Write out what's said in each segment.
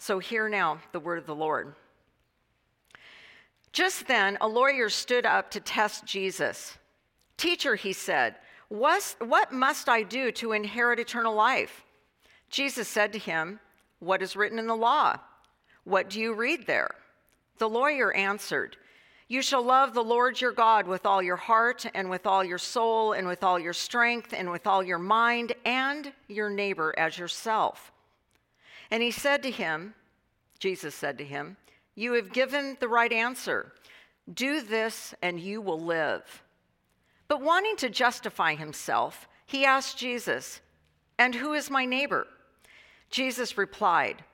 So hear now the word of the Lord. Just then, a lawyer stood up to test Jesus. Teacher, he said, what must I do to inherit eternal life? Jesus said to him, What is written in the law? What do you read there? The lawyer answered, You shall love the Lord your God with all your heart, and with all your soul, and with all your strength, and with all your mind, and your neighbor as yourself. And he said to him, Jesus said to him, You have given the right answer. Do this, and you will live. But wanting to justify himself, he asked Jesus, And who is my neighbor? Jesus replied,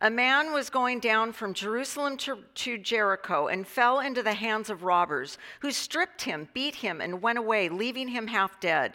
A man was going down from Jerusalem to, to, Jericho and fell into the hands of robbers, who stripped him, beat him, and went away, leaving him half dead.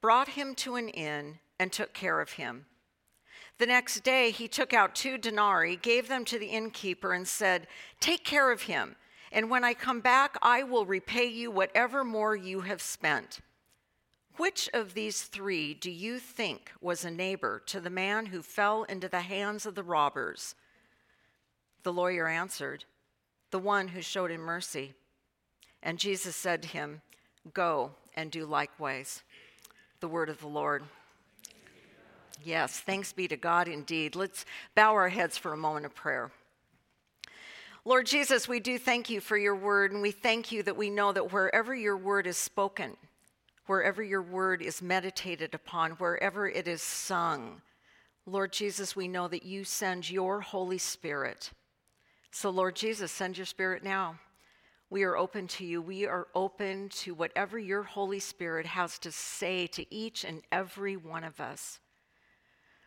brought him to an inn, and took care of him. The next day he took out two denarii, gave them to the innkeeper, and said, Take care of him, and when I come back, I will repay you whatever more you have spent. Which of these three do you think was a neighbor to the man who fell into the hands of the robbers? The lawyer answered, The one who showed him mercy. And Jesus said to him, Go and do likewise. The word of the Lord. Yes, thanks be to God indeed. Let's bow our heads for a moment of prayer. Lord Jesus, we do thank you for your word, and we thank you that we know that wherever your word is spoken, wherever your word is meditated upon, wherever it is sung. Lord Jesus, we know that you send your Holy Spirit. So, Lord Jesus, send your Spirit now. We are open to you. We are open to whatever your Holy Spirit has to say to each and every one of us.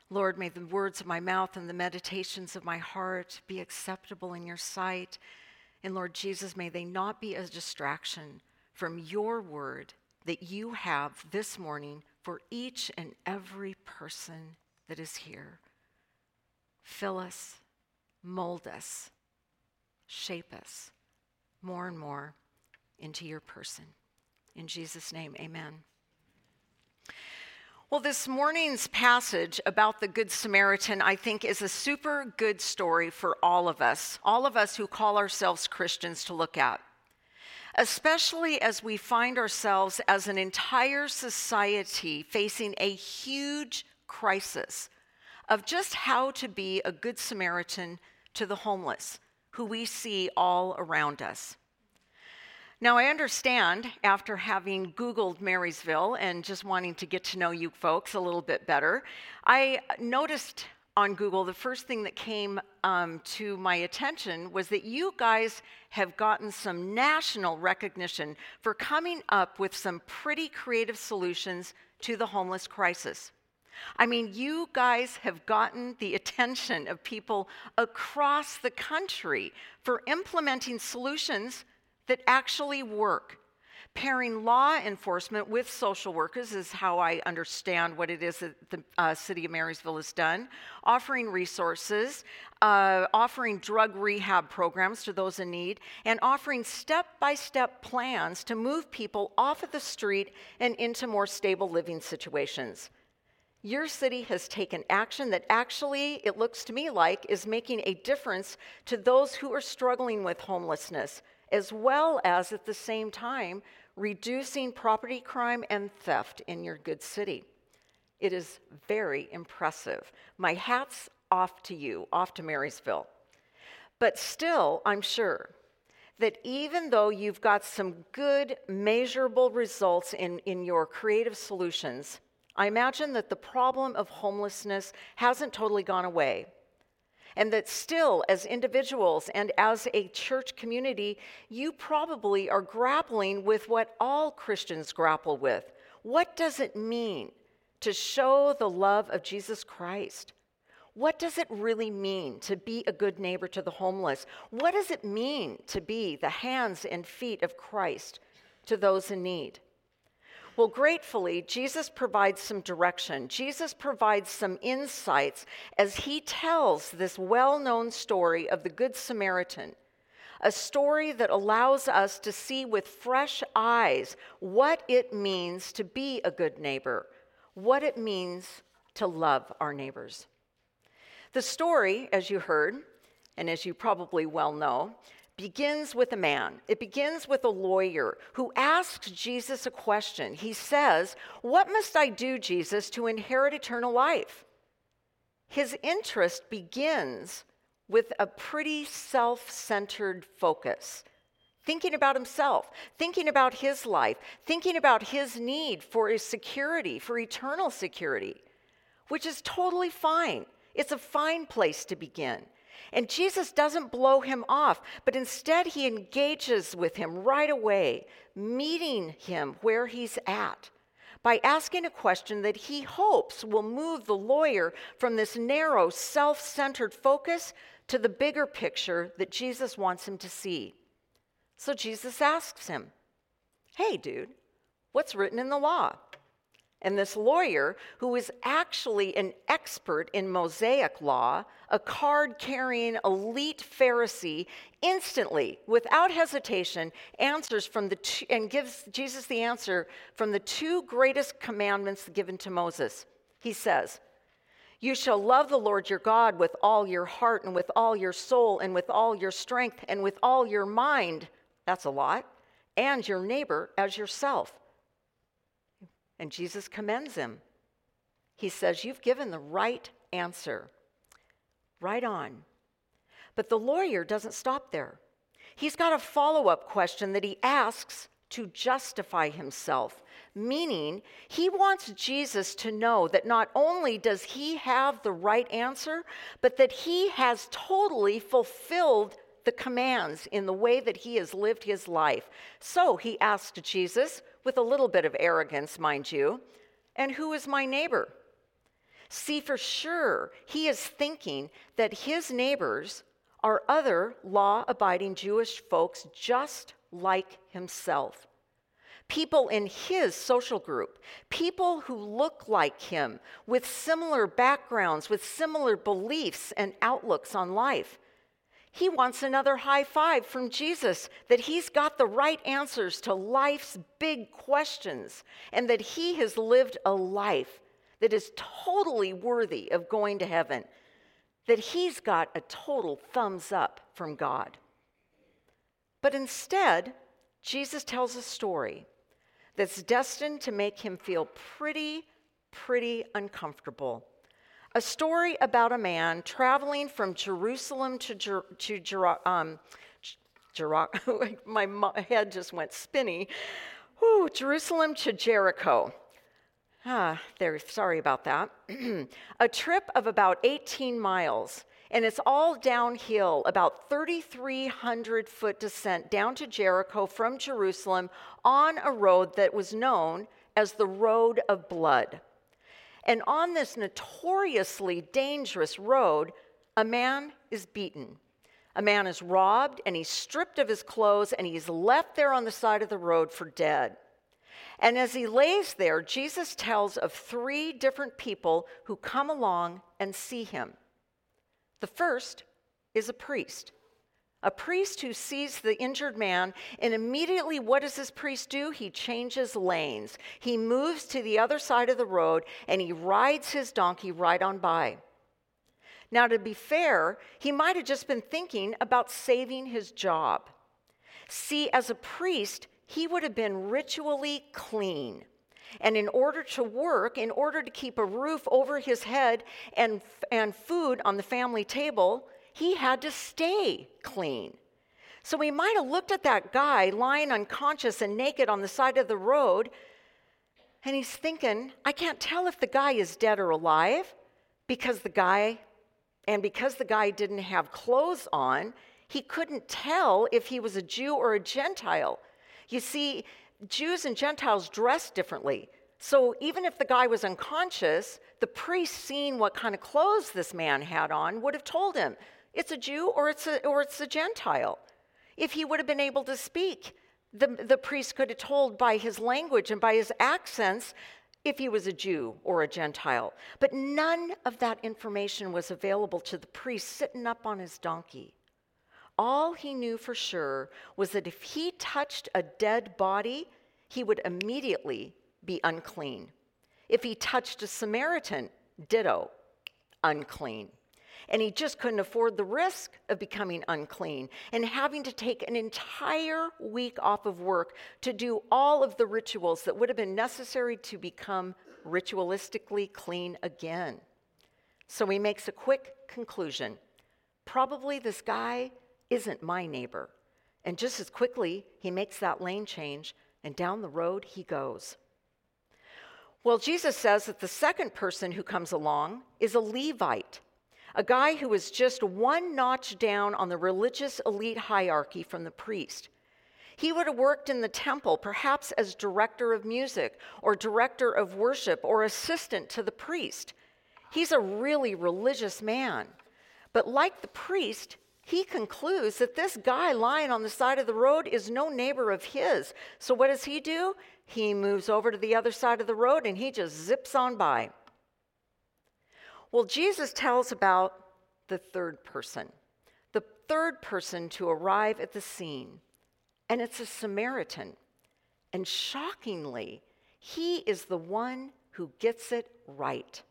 Lord, may the words of my mouth and the meditations of my heart be acceptable in your sight. And Lord Jesus, may they not be a distraction from your word that you have this morning for each and every person that is here. Fill us, mold us, shape us more and more into your person. In Jesus' name, amen. Well, this morning's passage about the Good Samaritan, I think, is a super good story for all of us, all of us who call ourselves Christians, to look at especially as we find ourselves as an entire society facing a huge crisis of just how to be a good Samaritan to the homeless who we see all around us. Now, I understand after having Googled Marysville and just wanting to get to know you folks a little bit better, I noticed on Google, the first thing that came um, to my attention was that you guys have gotten some national recognition for coming up with some pretty creative solutions to the homeless crisis. I mean, you guys have gotten the attention of people across the country for implementing solutions that actually work. Pairing law enforcement with social workers is how I understand what it is that the uh, city of Marysville has done. Offering resources, uh, offering drug rehab programs to those in need, and offering step by step plans to move people off of the street and into more stable living situations. Your city has taken action that actually, it looks to me like, is making a difference to those who are struggling with homelessness, as well as at the same time reducing property crime and theft in your good city. It is very impressive. My hat's off to you, off to Marysville. But still, I'm sure that even though you've got some good, measurable results in, in your creative solutions, I imagine that the problem of homelessness hasn't totally gone away. And that still, as individuals and as a church community, you probably are grappling with what all Christians grapple with. What does it mean to show the love of Jesus Christ? What does it really mean to be a good neighbor to the homeless? What does it mean to be the hands and feet of Christ to those in need? Well, gratefully, Jesus provides some direction. Jesus provides some insights as he tells this well known story of the Good Samaritan, a story that allows us to see with fresh eyes what it means to be a good neighbor, what it means to love our neighbors. The story, as you heard, and as you probably well know, begins with a man. It begins with a lawyer who asks Jesus a question. He says, What must I do, Jesus, to inherit eternal life? His interest begins with a pretty self centered focus. Thinking about himself, thinking about his life, thinking about his need for his security, for eternal security, which is totally fine. It's a fine place to begin. And Jesus doesn't blow him off, but instead he engages with him right away, meeting him where he's at by asking a question that he hopes will move the lawyer from this narrow, self centered focus to the bigger picture that Jesus wants him to see. So Jesus asks him, Hey, dude, what's written in the law? And this lawyer, who is actually an expert in Mosaic law, a card carrying elite Pharisee, instantly, without hesitation, answers from the two, and gives Jesus the answer from the two greatest commandments given to Moses. He says, You shall love the Lord your God with all your heart and with all your soul and with all your strength and with all your mind. That's a lot. And your neighbor as yourself. And Jesus commends him. He says, You've given the right answer. Right on. But the lawyer doesn't stop there. He's got a follow up question that he asks to justify himself, meaning he wants Jesus to know that not only does he have the right answer, but that he has totally fulfilled the commands in the way that he has lived his life. So he asked Jesus, with a little bit of arrogance, mind you, and who is my neighbor? See, for sure, he is thinking that his neighbors are other law abiding Jewish folks just like himself. People in his social group, people who look like him, with similar backgrounds, with similar beliefs and outlooks on life. He wants another high five from Jesus that he's got the right answers to life's big questions and that he has lived a life that is totally worthy of going to heaven, that he's got a total thumbs up from God. But instead, Jesus tells a story that's destined to make him feel pretty, pretty uncomfortable a story about a man traveling from Jerusalem to, Jer- to Jer- um, Jer- my head just went spinny. Whew, Jerusalem to Jericho. Ah, there, sorry about that. a trip of about 18 miles, and it's all downhill, about 3,300 foot descent down to Jericho from Jerusalem on a road that was known as the Road of Blood. And on this notoriously dangerous road, a man is beaten. A man is robbed and he's stripped of his clothes and he's left there on the side of the road for dead. And as he lays there, Jesus tells of three different people who come along and see him. The first is a priest a priest who sees the injured man, and immediately what does this priest do? He changes lanes. He moves to the other side of the road and he rides his donkey right on by. Now, to be fair, he might have just been thinking about saving his job. See, as a priest, he would have been ritually clean. And in order to work, in order to keep a roof over his head and, and food on the family table, he had to stay clean. So he might have looked at that guy lying unconscious and naked on the side of the road, and he's thinking, I can't tell if the guy is dead or alive because the guy, and because the guy didn't have clothes on, he couldn't tell if he was a Jew or a Gentile. You see, Jews and Gentiles dress differently. So even if the guy was unconscious, the priest, seeing what kind of clothes this man had on, would have told him it's a Jew or it's a, or it's a Gentile. If he would have been able to speak, the, the priest could have told by his language and by his accents if he was a Jew or a Gentile. But none of that information was available to the priest sitting up on his donkey. All he knew for sure was that if he touched a dead body, he would immediately be unclean. If he touched a Samaritan, ditto, unclean. And he just couldn't afford the risk of becoming unclean and having to take an entire week off of work to do all of the rituals that would have been necessary to become ritualistically clean again. So he makes a quick conclusion. Probably this guy isn't my neighbor. And just as quickly, he makes that lane change, and down the road he goes. Well, Jesus says that the second person who comes along is a Levite a guy who was just one notch down on the religious elite hierarchy from the priest. He would have worked in the temple, perhaps as director of music or director of worship or assistant to the priest. He's a really religious man. But like the priest, he concludes that this guy lying on the side of the road is no neighbor of his. So what does he do? He moves over to the other side of the road and he just zips on by. Well, Jesus tells about the third person, the third person to arrive at the scene, and it's a Samaritan. And shockingly, he is the one who gets it right.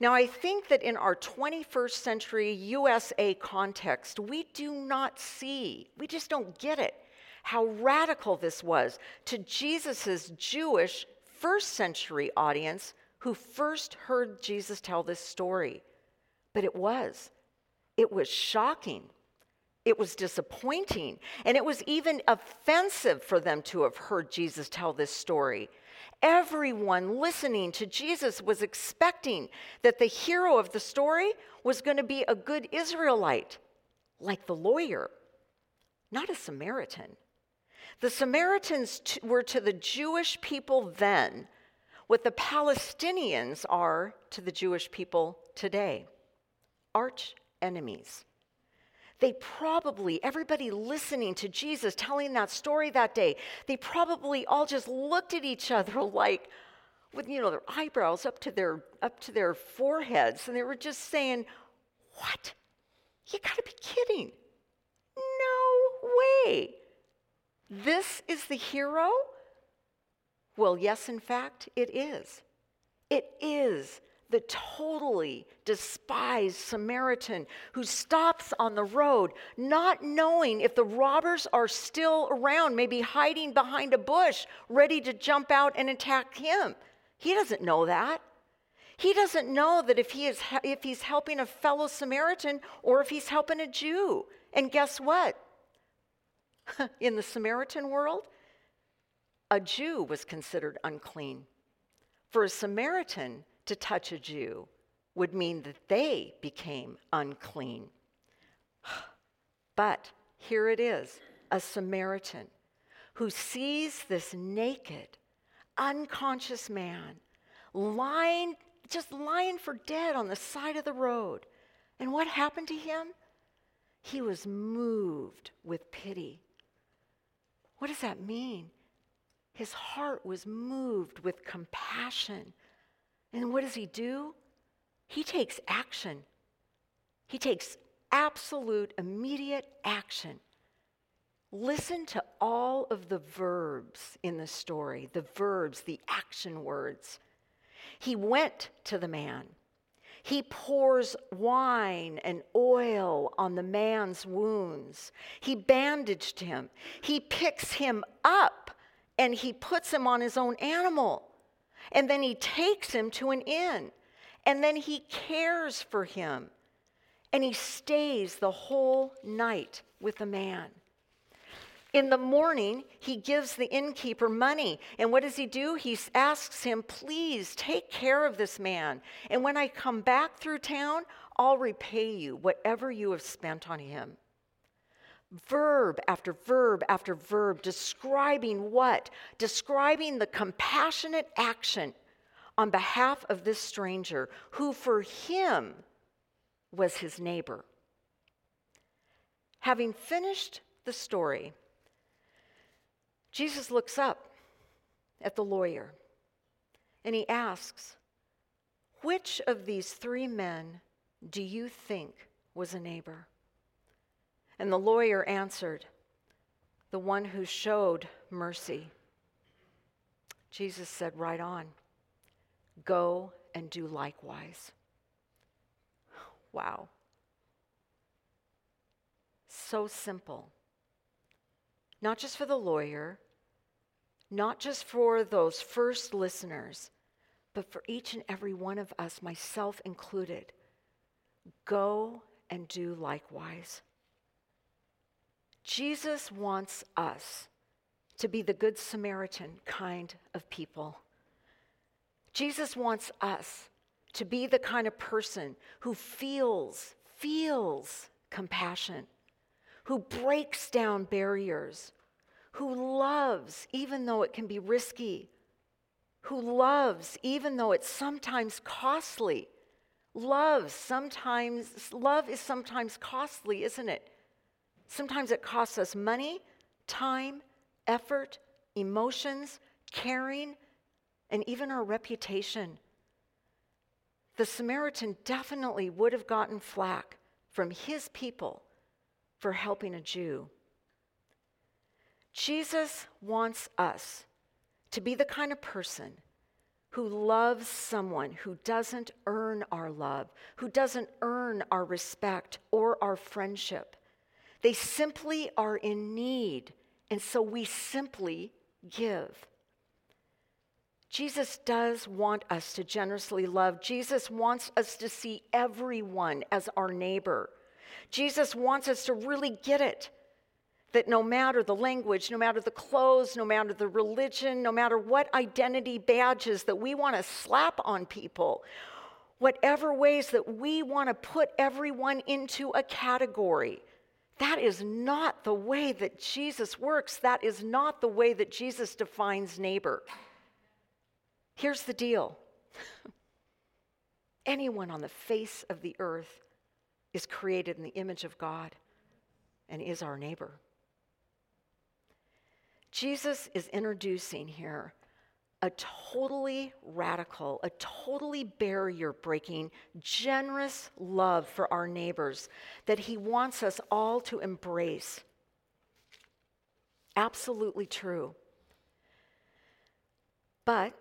Now, I think that in our 21st century USA context, we do not see, we just don't get it, how radical this was to Jesus' Jewish first century audience who first heard Jesus tell this story. But it was. It was shocking. It was disappointing. And it was even offensive for them to have heard Jesus tell this story. Everyone listening to Jesus was expecting that the hero of the story was going to be a good Israelite, like the lawyer, not a Samaritan. The Samaritans were to the Jewish people then what the Palestinians are to the Jewish people today arch enemies. They probably, everybody listening to Jesus telling that story that day, they probably all just looked at each other like, with you know their eyebrows up to their up to their foreheads, and they were just saying, "What? You got to be kidding! No way! This is the hero." Well, yes, in fact, it is. It is the totally despised Samaritan who stops on the road, not knowing if the robbers are still around, maybe hiding behind a bush, ready to jump out and attack him. He doesn't know that. He doesn't know that if, he is, if he's helping a fellow Samaritan or if he's helping a Jew. And guess what? In the Samaritan world, a Jew was considered unclean. For a Samaritan to touch a Jew would mean that they became unclean. But here it is a Samaritan who sees this naked, unconscious man lying, just lying for dead on the side of the road. And what happened to him? He was moved with pity. What does that mean? His heart was moved with compassion. And what does he do? He takes action. He takes absolute, immediate action. Listen to all of the verbs in the story, the verbs, the action words. He went to the man. He pours wine and oil on the man's wounds. He bandaged him. He picks him up and he puts him on his own animal. And then he takes him to an inn. And then he cares for him. And he stays the whole night with the man. In the morning, he gives the innkeeper money. And what does he do? He asks him, Please take care of this man. And when I come back through town, I'll repay you whatever you have spent on him. Verb after verb after verb, describing what? Describing the compassionate action on behalf of this stranger who, for him, was his neighbor. Having finished the story, Jesus looks up at the lawyer and he asks, Which of these three men do you think was a neighbor? And the lawyer answered, The one who showed mercy. Jesus said, Right on. Go and do likewise. Wow. So simple. Not just for the lawyer, not just for those first listeners, but for each and every one of us, myself included. Go and do likewise. Jesus wants us to be the Good Samaritan kind of people. Jesus wants us to be the kind of person who feels, feels compassion, who breaks down barriers, who loves even though it can be risky, who loves even though it's sometimes costly. Love sometimes love is sometimes costly, isn't it? Sometimes it costs us money, time, effort, emotions, caring, and even our reputation. The Samaritan definitely would have gotten flack from his people for helping a Jew. Jesus wants us to be the kind of person who loves someone who doesn't earn our love, who doesn't earn our respect or our friendship. They simply are in need, and so we simply give. Jesus does want us to generously love. Jesus wants us to see everyone as our neighbor. Jesus wants us to really get it that no matter the language, no matter the clothes, no matter the religion, no matter what identity badges that we want to slap on people, whatever ways that we want to put everyone into a category, that is not the way that Jesus works. That is not the way that Jesus defines neighbor. Here's the deal anyone on the face of the earth is created in the image of God and is our neighbor. Jesus is introducing here a totally radical, a totally barrier breaking, generous love for our neighbors that he wants us all to embrace. Absolutely true. But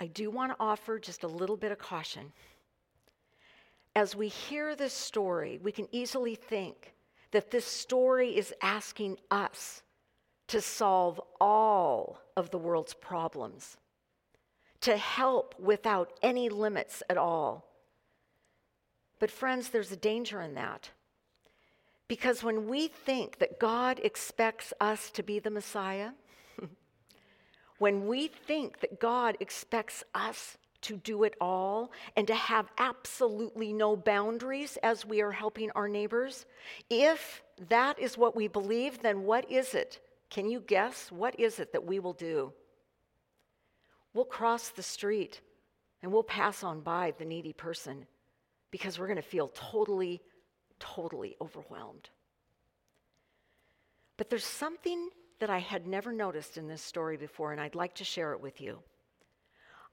I do want to offer just a little bit of caution. As we hear this story, we can easily think that this story is asking us to solve all of the world's problems, to help without any limits at all. But, friends, there's a danger in that. Because when we think that God expects us to be the Messiah, when we think that God expects us to do it all and to have absolutely no boundaries as we are helping our neighbors, if that is what we believe, then what is it? Can you guess what is it that we will do? We'll cross the street and we'll pass on by the needy person because we're going to feel totally, totally overwhelmed. But there's something that I had never noticed in this story before, and I'd like to share it with you.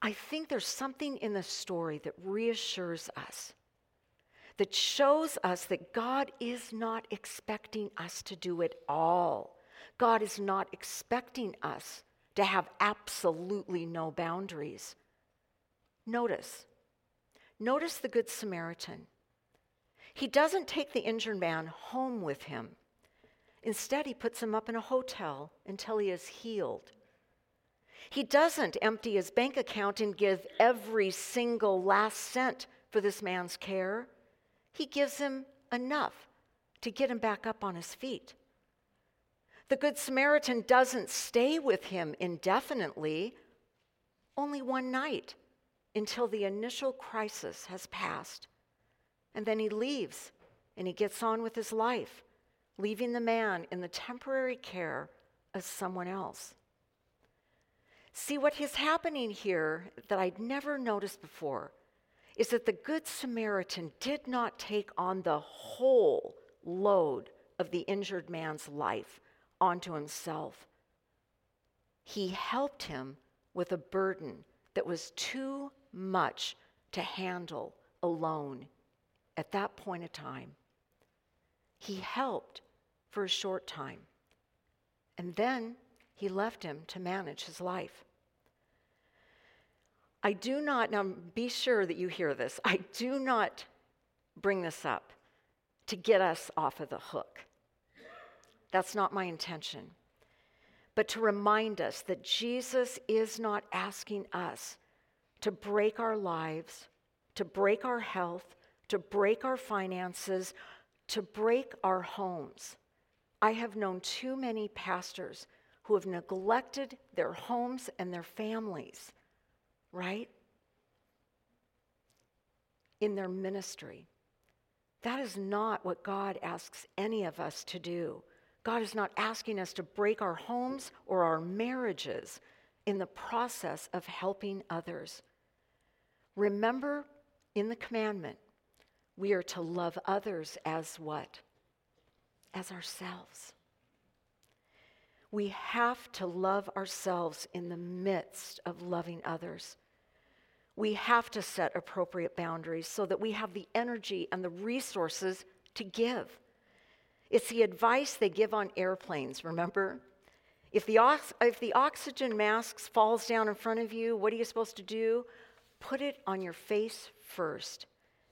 I think there's something in the story that reassures us, that shows us that God is not expecting us to do it all. God is not expecting us to have absolutely no boundaries. Notice, notice the Good Samaritan. He doesn't take the injured man home with him. Instead, he puts him up in a hotel until he is healed. He doesn't empty his bank account and give every single last cent for this man's care. He gives him enough to get him back up on his feet. The Good Samaritan doesn't stay with him indefinitely, only one night until the initial crisis has passed. And then he leaves and he gets on with his life, leaving the man in the temporary care of someone else. See, what is happening here that I'd never noticed before is that the Good Samaritan did not take on the whole load of the injured man's life onto himself. He helped him with a burden that was too much to handle alone at that point of time. He helped for a short time, and then he left him to manage his life. I do not, now be sure that you hear this, I do not bring this up to get us off of the hook. That's not my intention. But to remind us that Jesus is not asking us to break our lives, to break our health, to break our finances, to break our homes. I have known too many pastors who have neglected their homes and their families right? In their ministry. That is not what God asks any of us to do. God is not asking us to break our homes or our marriages in the process of helping others. Remember in the commandment, we are to love others as what? As ourselves. We have to love ourselves in the midst of loving others we have to set appropriate boundaries so that we have the energy and the resources to give. It's the advice they give on airplanes, remember? If the, ox- if the oxygen mask falls down in front of you, what are you supposed to do? Put it on your face first.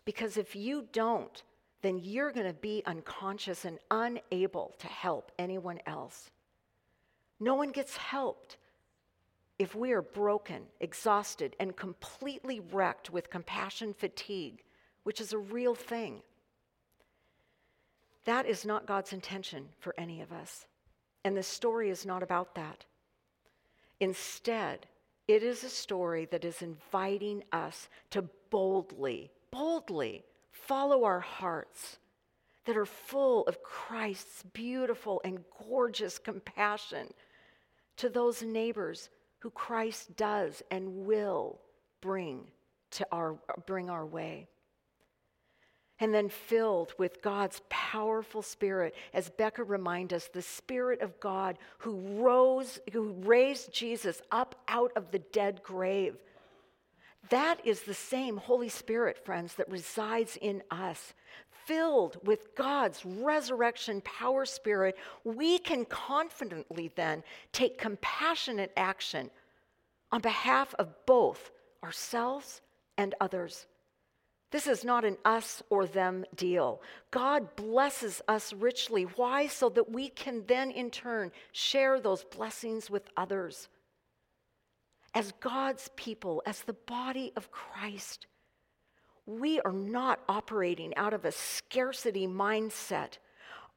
Because if you don't, then you're going to be unconscious and unable to help anyone else. No one gets helped if we are broken, exhausted, and completely wrecked with compassion fatigue, which is a real thing, that is not God's intention for any of us. And the story is not about that. Instead, it is a story that is inviting us to boldly, boldly follow our hearts that are full of Christ's beautiful and gorgeous compassion to those neighbors who Christ does and will bring to our bring our way. And then filled with God's powerful spirit, as Becca reminds us, the spirit of God who rose, who raised Jesus up out of the dead grave. That is the same Holy Spirit, friends, that resides in us filled with God's resurrection power spirit, we can confidently then take compassionate action on behalf of both ourselves and others. This is not an us or them deal. God blesses us richly. Why? So that we can then, in turn, share those blessings with others. As God's people, as the body of Christ, we are not operating out of a scarcity mindset.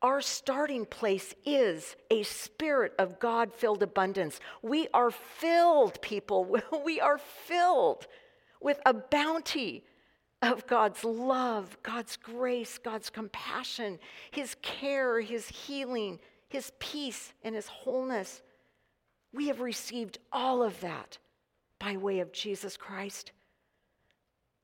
Our starting place is a spirit of God filled abundance. We are filled, people. We are filled with a bounty of God's love, God's grace, God's compassion, His care, His healing, His peace, and His wholeness. We have received all of that by way of Jesus Christ.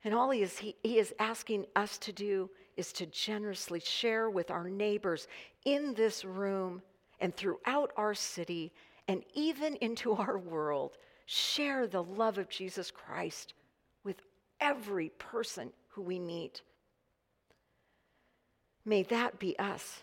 And all he is, he, he is asking us to do is to generously share with our neighbors in this room and throughout our city and even into our world. Share the love of Jesus Christ every person who we meet. May that be us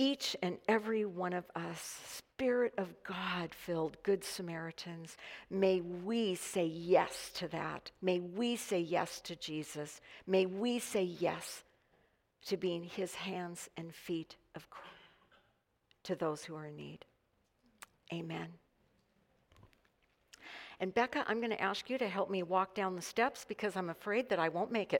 each and every one of us, Spirit of God filled Good Samaritans, may we say yes to that. May we say yes to Jesus. May we say yes to being his hands and feet of to those who are in need. Amen. And Becca, I'm going to ask you to help me walk down the steps because I'm afraid that I won't make it.